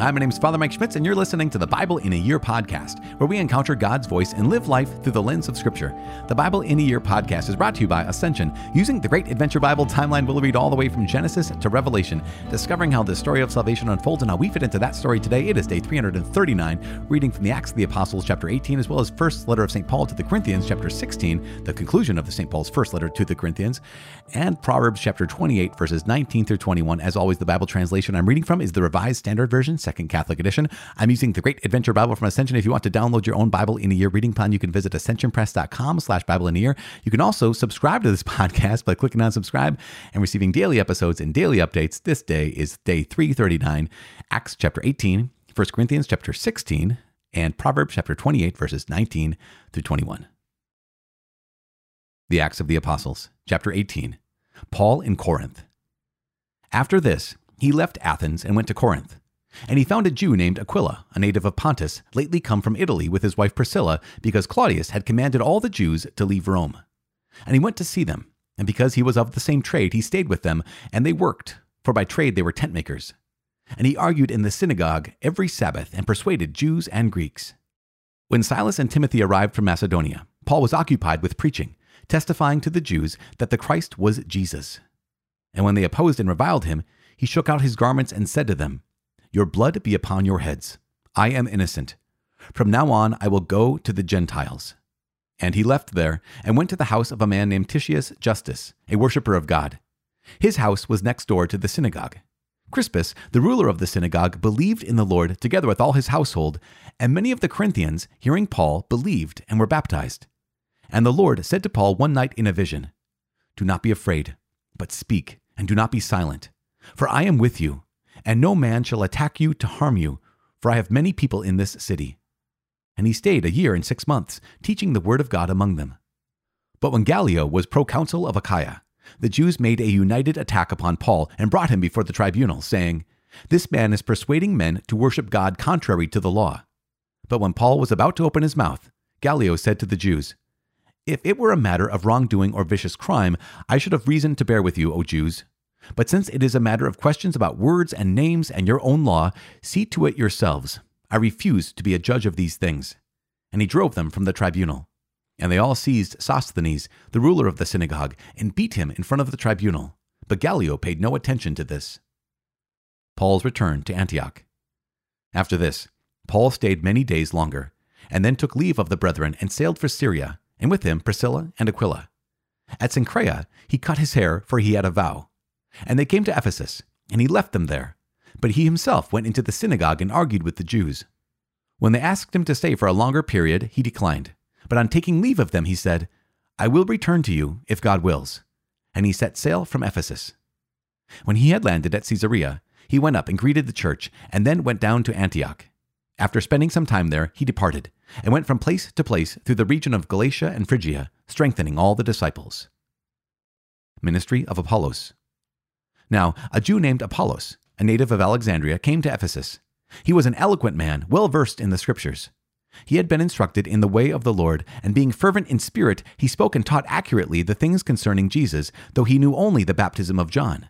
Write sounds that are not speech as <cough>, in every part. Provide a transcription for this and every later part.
Hi, my name is Father Mike Schmitz, and you're listening to the Bible in a Year podcast, where we encounter God's voice and live life through the lens of Scripture. The Bible in a Year podcast is brought to you by Ascension. Using the Great Adventure Bible timeline, we'll read all the way from Genesis to Revelation, discovering how the story of salvation unfolds and how we fit into that story today. It is day 339, reading from the Acts of the Apostles, chapter 18, as well as first letter of St. Paul to the Corinthians, chapter 16, the conclusion of the St. Paul's first letter to the Corinthians, and Proverbs chapter 28, verses 19 through 21. As always, the Bible translation I'm reading from is the Revised Standard Version, Second Catholic Edition. I'm using the Great Adventure Bible from Ascension. If you want to download your own Bible in a Year reading plan, you can visit ascensionpress.com slash Bible in a Year. You can also subscribe to this <laughs> podcast by clicking on subscribe and receiving daily episodes and daily updates. This day is day 339, Acts chapter 18, 1 Corinthians chapter 16, and Proverbs chapter 28, verses 19 through 21. The Acts of the Apostles, chapter 18. Paul in Corinth. After this, he left Athens and went to Corinth. And he found a Jew named Aquila, a native of Pontus, lately come from Italy with his wife Priscilla, because Claudius had commanded all the Jews to leave Rome. And he went to see them, and because he was of the same trade, he stayed with them, and they worked, for by trade they were tent makers. And he argued in the synagogue every Sabbath and persuaded Jews and Greeks. When Silas and Timothy arrived from Macedonia, Paul was occupied with preaching, testifying to the Jews that the Christ was Jesus. And when they opposed and reviled him, he shook out his garments and said to them, your blood be upon your heads. I am innocent. From now on I will go to the Gentiles. And he left there and went to the house of a man named Titius Justus, a worshipper of God. His house was next door to the synagogue. Crispus, the ruler of the synagogue, believed in the Lord together with all his household, and many of the Corinthians, hearing Paul, believed and were baptized. And the Lord said to Paul one night in a vision, Do not be afraid, but speak, and do not be silent, for I am with you and no man shall attack you to harm you, for I have many people in this city. And he stayed a year and six months, teaching the word of God among them. But when Gallio was proconsul of Achaia, the Jews made a united attack upon Paul and brought him before the tribunal, saying, This man is persuading men to worship God contrary to the law. But when Paul was about to open his mouth, Gallio said to the Jews, If it were a matter of wrongdoing or vicious crime, I should have reason to bear with you, O Jews. But since it is a matter of questions about words and names and your own law, see to it yourselves. I refuse to be a judge of these things. And he drove them from the tribunal. And they all seized Sosthenes, the ruler of the synagogue, and beat him in front of the tribunal. But Gallio paid no attention to this. Paul's return to Antioch. After this, Paul stayed many days longer, and then took leave of the brethren and sailed for Syria, and with him Priscilla and Aquila. At Cenchreae he cut his hair, for he had a vow. And they came to Ephesus, and he left them there. But he himself went into the synagogue and argued with the Jews. When they asked him to stay for a longer period, he declined. But on taking leave of them, he said, I will return to you, if God wills. And he set sail from Ephesus. When he had landed at Caesarea, he went up and greeted the church, and then went down to Antioch. After spending some time there, he departed, and went from place to place through the region of Galatia and Phrygia, strengthening all the disciples. Ministry of Apollos. Now, a Jew named Apollos, a native of Alexandria, came to Ephesus. He was an eloquent man, well versed in the scriptures. He had been instructed in the way of the Lord, and being fervent in spirit, he spoke and taught accurately the things concerning Jesus, though he knew only the baptism of John.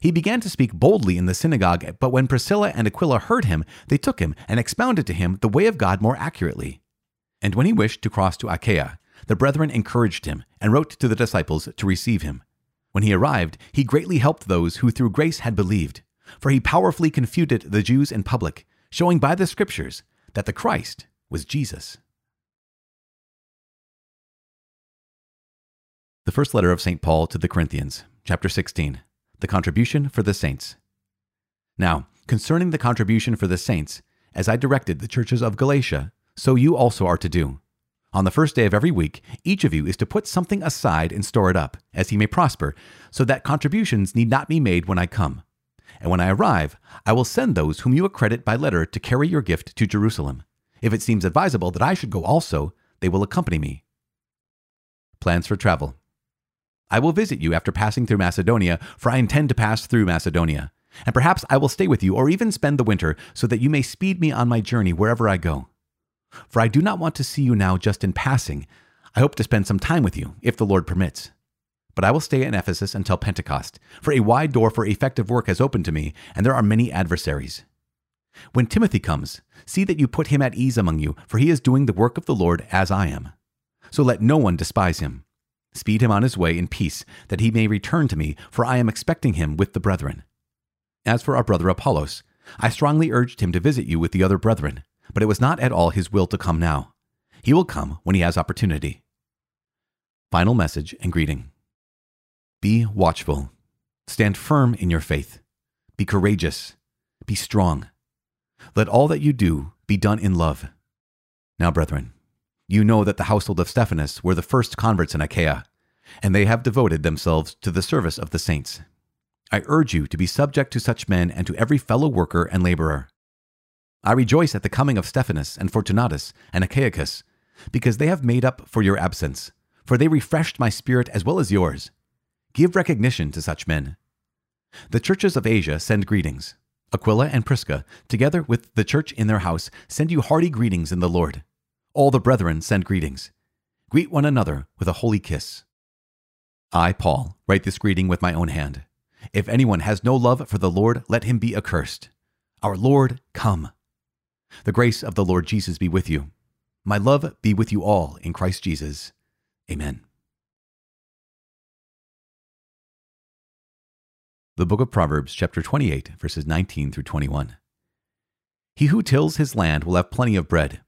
He began to speak boldly in the synagogue, but when Priscilla and Aquila heard him, they took him and expounded to him the way of God more accurately. And when he wished to cross to Achaia, the brethren encouraged him and wrote to the disciples to receive him. When he arrived, he greatly helped those who through grace had believed, for he powerfully confuted the Jews in public, showing by the Scriptures that the Christ was Jesus. The first letter of St. Paul to the Corinthians, chapter 16, the contribution for the saints. Now, concerning the contribution for the saints, as I directed the churches of Galatia, so you also are to do. On the first day of every week, each of you is to put something aside and store it up, as he may prosper, so that contributions need not be made when I come. And when I arrive, I will send those whom you accredit by letter to carry your gift to Jerusalem. If it seems advisable that I should go also, they will accompany me. Plans for travel. I will visit you after passing through Macedonia, for I intend to pass through Macedonia. And perhaps I will stay with you or even spend the winter, so that you may speed me on my journey wherever I go. For I do not want to see you now just in passing. I hope to spend some time with you, if the Lord permits. But I will stay in Ephesus until Pentecost, for a wide door for effective work has opened to me, and there are many adversaries. When Timothy comes, see that you put him at ease among you, for he is doing the work of the Lord as I am. So let no one despise him. Speed him on his way in peace, that he may return to me, for I am expecting him with the brethren. As for our brother Apollos, I strongly urged him to visit you with the other brethren, but it was not at all his will to come now. He will come when he has opportunity. Final message and greeting Be watchful. Stand firm in your faith. Be courageous. Be strong. Let all that you do be done in love. Now, brethren, you know that the household of Stephanas were the first converts in Achaia, and they have devoted themselves to the service of the saints. I urge you to be subject to such men and to every fellow worker and laborer. I rejoice at the coming of Stephanas and Fortunatus and Achaicus, because they have made up for your absence, for they refreshed my spirit as well as yours. Give recognition to such men. The churches of Asia send greetings. Aquila and Prisca, together with the church in their house, send you hearty greetings in the Lord. All the brethren send greetings. Greet one another with a holy kiss. I, Paul, write this greeting with my own hand. If anyone has no love for the Lord, let him be accursed. Our Lord, come. The grace of the Lord Jesus be with you. My love be with you all in Christ Jesus. Amen. The book of Proverbs, chapter 28, verses 19 through 21. He who tills his land will have plenty of bread,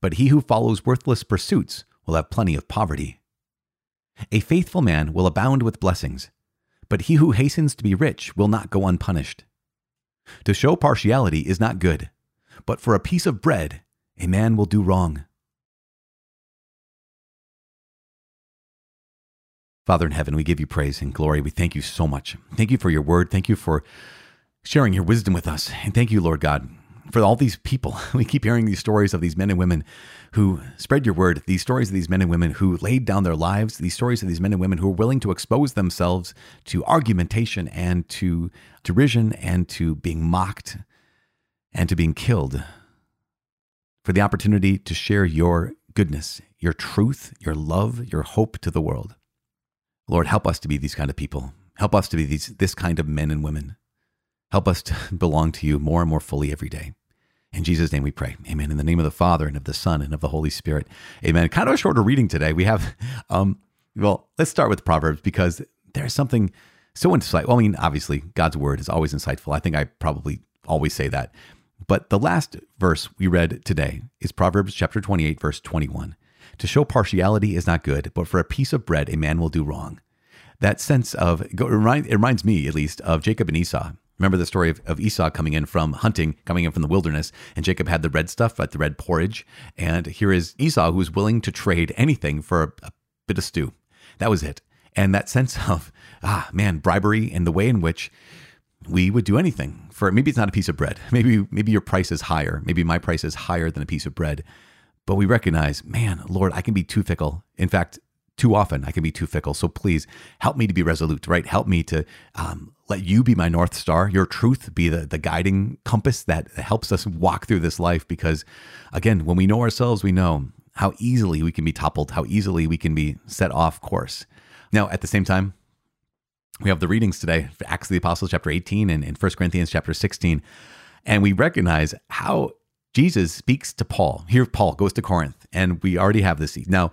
but he who follows worthless pursuits will have plenty of poverty. A faithful man will abound with blessings, but he who hastens to be rich will not go unpunished. To show partiality is not good, but for a piece of bread a man will do wrong. Father in heaven, we give you praise and glory. We thank you so much. Thank you for your word. Thank you for sharing your wisdom with us. And thank you, Lord God, for all these people. <laughs> We keep hearing these stories of these men and women who spread your word, these stories of these men and women who laid down their lives, these stories of these men and women who are willing to expose themselves to argumentation and to derision and to being mocked and to being killed for the opportunity to share your goodness, your truth, your love, your hope to the world. Lord, help us to be these kind of people. Help us to be these, this kind of men and women. Help us to <laughs> belong to you more and more fully every day. In Jesus' name we pray. Amen. In the name of the Father and of the Son and of the Holy Spirit. Amen. Kind of a shorter reading today. We have, <laughs> um, well, let's start with Proverbs because there's something so insightful. I mean, obviously, God's word is always insightful. I think I probably always say that. But the last verse we read today is Proverbs chapter 28, verse 21. To show partiality is not good, but for a piece of bread a man will do wrong. That sense of, it, reminds me at least of Jacob and Esau. Remember the story of, of, Esau coming in from hunting, coming in from the wilderness, and Jacob had the red stuff, like the red porridge. And here is Esau who's willing to trade anything for a, a bit of stew. That was it. And that sense of, ah, man, bribery and the way in which we would do anything for maybe it's not a piece of bread. <laughs> Maybe maybe your price is higher. Maybe my price is higher than a piece of bread. But we recognize, man, Lord, I can be too fickle. In fact, too often I can be too fickle. So please help me to be resolute, right? Help me to um, let you be my North Star, your truth be the, the guiding compass that helps us walk through this life. Because again, when we know ourselves, we know how easily we can be toppled, how easily we can be set off course. Now, at the same time, we have the readings today, Acts of the Apostles, chapter 18, and, and 1 Corinthians, chapter 16. And we recognize how Jesus speaks to Paul. Here, Paul goes to Corinth, and we already have this. Now,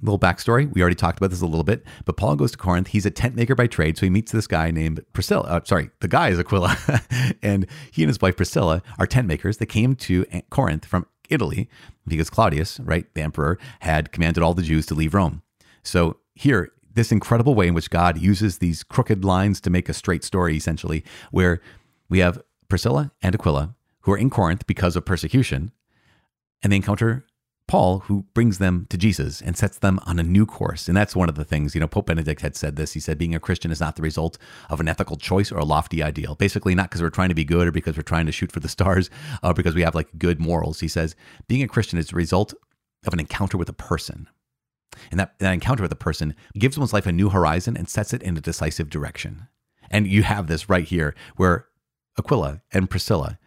little backstory. We already talked about this a little bit, but Paul goes to Corinth. He's a tent maker by trade. So he meets this guy named Priscilla. Uh, sorry, the guy is Aquila. <laughs> and he and his wife Priscilla are tent makers. They came to Corinth from Italy because Claudius, right, the emperor, had commanded all the Jews to leave Rome. So here, this incredible way in which God uses these crooked lines to make a straight story, essentially, where we have Priscilla and Aquila who are in Corinth because of persecution, and they encounter Paul, who brings them to Jesus and sets them on a new course. And that's one of the things, you know, Pope Benedict had said this. He said, being a Christian is not the result of an ethical choice or a lofty ideal. Basically, not because we're trying to be good or because we're trying to shoot for the stars or because we have like good morals. He says, being a Christian is the result of an encounter with a person. And that, that encounter with a person gives one's life a new horizon and sets it in a decisive direction. And you have this right here where Aquila and Priscilla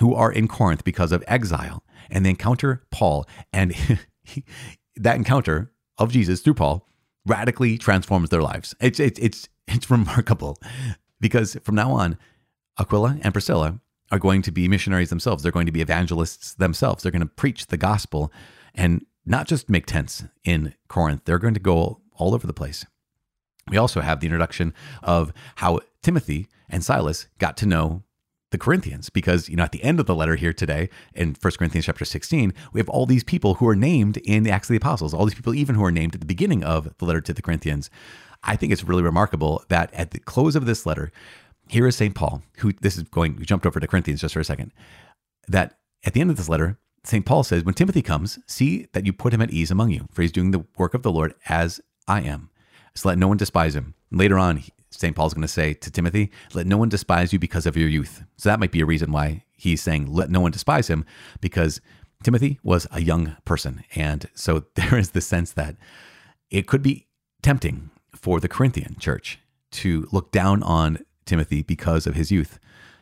who are in Corinth because of exile, and they encounter Paul, and <laughs> that encounter of Jesus through Paul radically transforms their lives. It's it's it's it's <laughs> remarkable because from now on, Aquila and Priscilla are going to be missionaries themselves. They're going to be evangelists themselves. They're going to preach the gospel and not just make tents in Corinth. They're going to go all over the place. We also have the introduction of how Timothy and Silas got to know the Corinthians because you know at the end of the letter here today in 1 Corinthians chapter 16 we have all these people who are named in the Acts of the Apostles all these people even who are named at the beginning of the letter to the Corinthians I think it's really remarkable that at the close of this letter here is St. Paul who this is going we jumped over to Corinthians just for a second that at the end of this letter St. Paul says when Timothy comes see that you put him at ease among you for he's doing the work of the Lord as I am so let no one despise him later on St. Paul's going to say to Timothy, let no one despise you because of your youth. So that might be a reason why he's saying, let no one despise him, because Timothy was a young person. And so <laughs> there is the sense that it could be tempting for the Corinthian church to look down on Timothy because of his youth.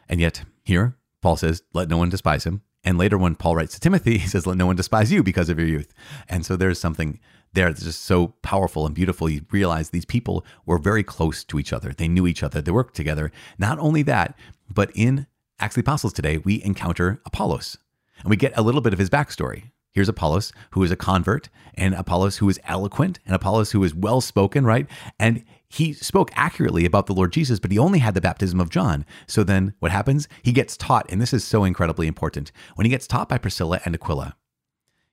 And yet, here, Paul says, let no one despise him. And later, when Paul writes to Timothy, <laughs> he says, let no one despise you because of your youth. And so there's something there that's just so powerful and beautiful. You realize these people were very close to each other. They knew each other. They worked together. Not only that, but in Acts of the Apostles today, we encounter Apollos and we get a little bit of his backstory. Here's Apollos, who is a convert, and Apollos, who is eloquent, and Apollos, who is well spoken, right? And he spoke accurately about the Lord Jesus, but he only had the baptism of John. So then what happens? He gets taught, and this is so incredibly important. When he gets taught by Priscilla and Aquila,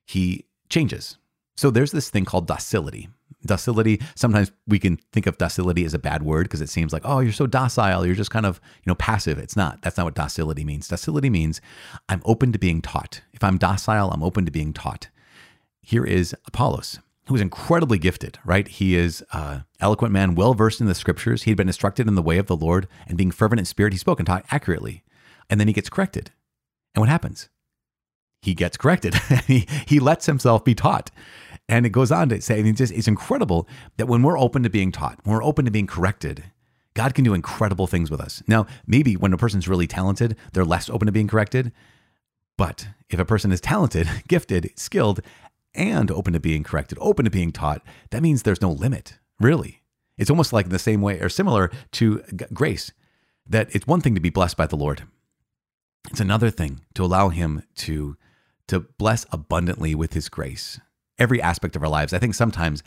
he changes. So there's this thing called docility. Docility, sometimes we can think of docility as a bad word because it seems like, oh, you're so docile, you're just kind of, you know, passive. It's not. That's not what docility means. Docility means I'm open to being taught. If I'm docile, I'm open to being taught. Here is Apollos, who is incredibly gifted, right? He is an eloquent man, well versed in the scriptures. He had been instructed in the way of the Lord and being fervent in spirit, he spoke and taught accurately. And then he gets corrected. And what happens? He gets corrected. <laughs> he, he lets himself be taught. And it goes on to say, I mean, just, it's incredible that when we're open to being taught, when we're open to being corrected, God can do incredible things with us. Now, maybe when a person's really talented, they're less open to being corrected. But if a person is talented, <laughs> gifted, skilled, and open to being corrected, open to being taught, that means there's no limit, really. It's almost like in the same way or similar to grace, that it's one thing to be blessed by the Lord. It's another thing to allow Him to, to bless abundantly with His grace every aspect of our lives. I think sometimes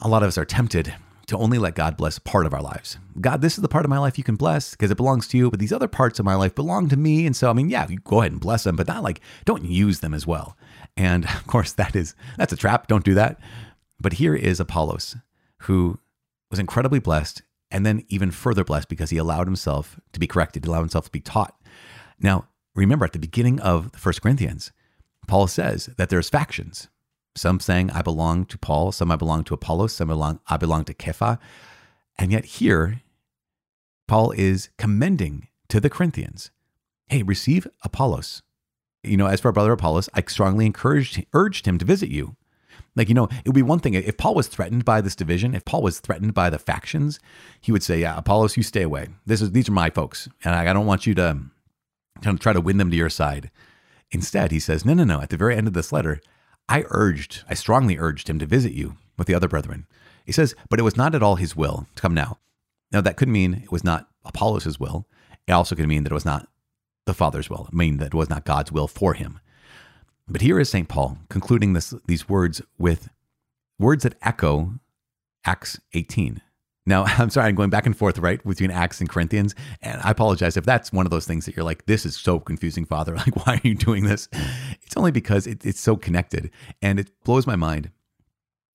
a lot of us are tempted to only let God bless part of our lives. God, this is the part of my life you can bless because it belongs to you, but these other parts of my life belong to me. And so, I mean, yeah, go ahead and bless them, but not like don't use them as well. And of course, that is that's a trap. Don't do that. But here is Apollos, who was incredibly blessed and then even further blessed because he allowed himself to be corrected, allowed himself to be taught. Now, remember at the beginning of the First Corinthians, Paul says that there's factions. Some saying I belong to Paul, some I belong to Apollos, some belong, I belong to Kepha. And yet here, Paul is commending to the Corinthians, hey, receive Apollos. You know, as for our brother Apollos, I strongly encouraged, urged him to visit you. Like, you know, it would be one thing if Paul was threatened by this division, if Paul was threatened by the factions, he would say, Yeah, Apollos, you stay away. This is these are my folks. And I, I don't want you to kind of try to win them to your side. Instead, he says, No, no, no. At the very end of this letter, I urged, I strongly urged him to visit you with the other brethren. He says, but it was not at all his will to come now. Now, that could mean it was not Apollos' will. It also could mean that it was not the Father's will, I mean that was not God's will for him. But here is St. Paul concluding this, these words with words that echo Acts 18. Now, <laughs> I'm sorry, I'm going back and forth, right, between Acts and Corinthians. And I apologize if that's one of those things that you're like, this is so confusing, Father. <laughs> Like, why are you doing this? It's only because it, it's so connected. And it blows my mind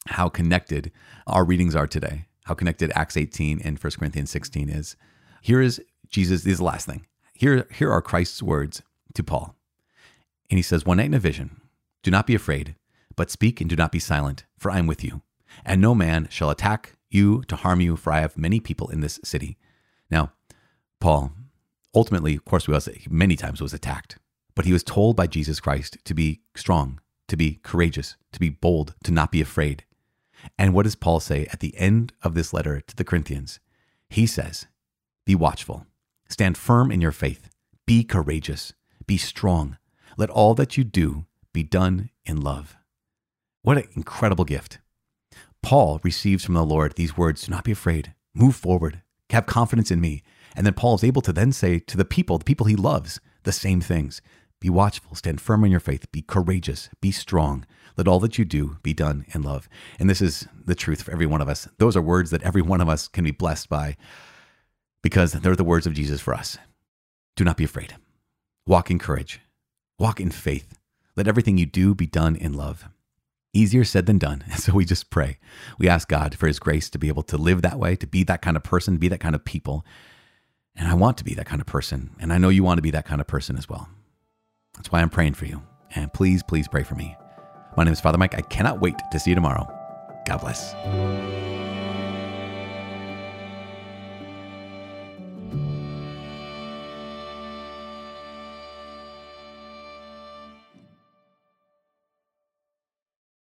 how connected our readings are today, how connected Acts 18 and 1 Corinthians 16 is. Here is Jesus, this is the last thing. Here, here are Christ's words to Paul. And he says, One night in a vision, do not be afraid, but speak and do not be silent, for I am with you. And no man shall attack you to harm you, for I have many people in this city. Now, Paul, ultimately, of course, we also many times was attacked, but he was told by Jesus Christ to be strong, to be courageous, to be bold, to not be afraid. And what does Paul say at the end of this letter to the Corinthians? He says, Be watchful, stand firm in your faith, be courageous, be strong. Let all that you do be done in love. What an incredible gift. Paul receives from the Lord these words Do not be afraid, move forward, have confidence in me. And then Paul is able to then say to the people, the people he loves, the same things. Be watchful, stand firm in your faith, be courageous, be strong. Let all that you do be done in love. And this is the truth for every one of us. Those are words that every one of us can be blessed by because they're the words of Jesus for us. Do not be afraid. Walk in courage. Walk in faith. Let everything you do be done in love. Easier said than done. <laughs> So we just pray. We ask God for His grace to be able to live that way, to be that kind of person, be that kind of people. And I want to be that kind of person. And I know you want to be that kind of person as well. That's why I'm praying for you. And please, please pray for me. My name is Father Mike. I cannot wait to see you tomorrow. God bless.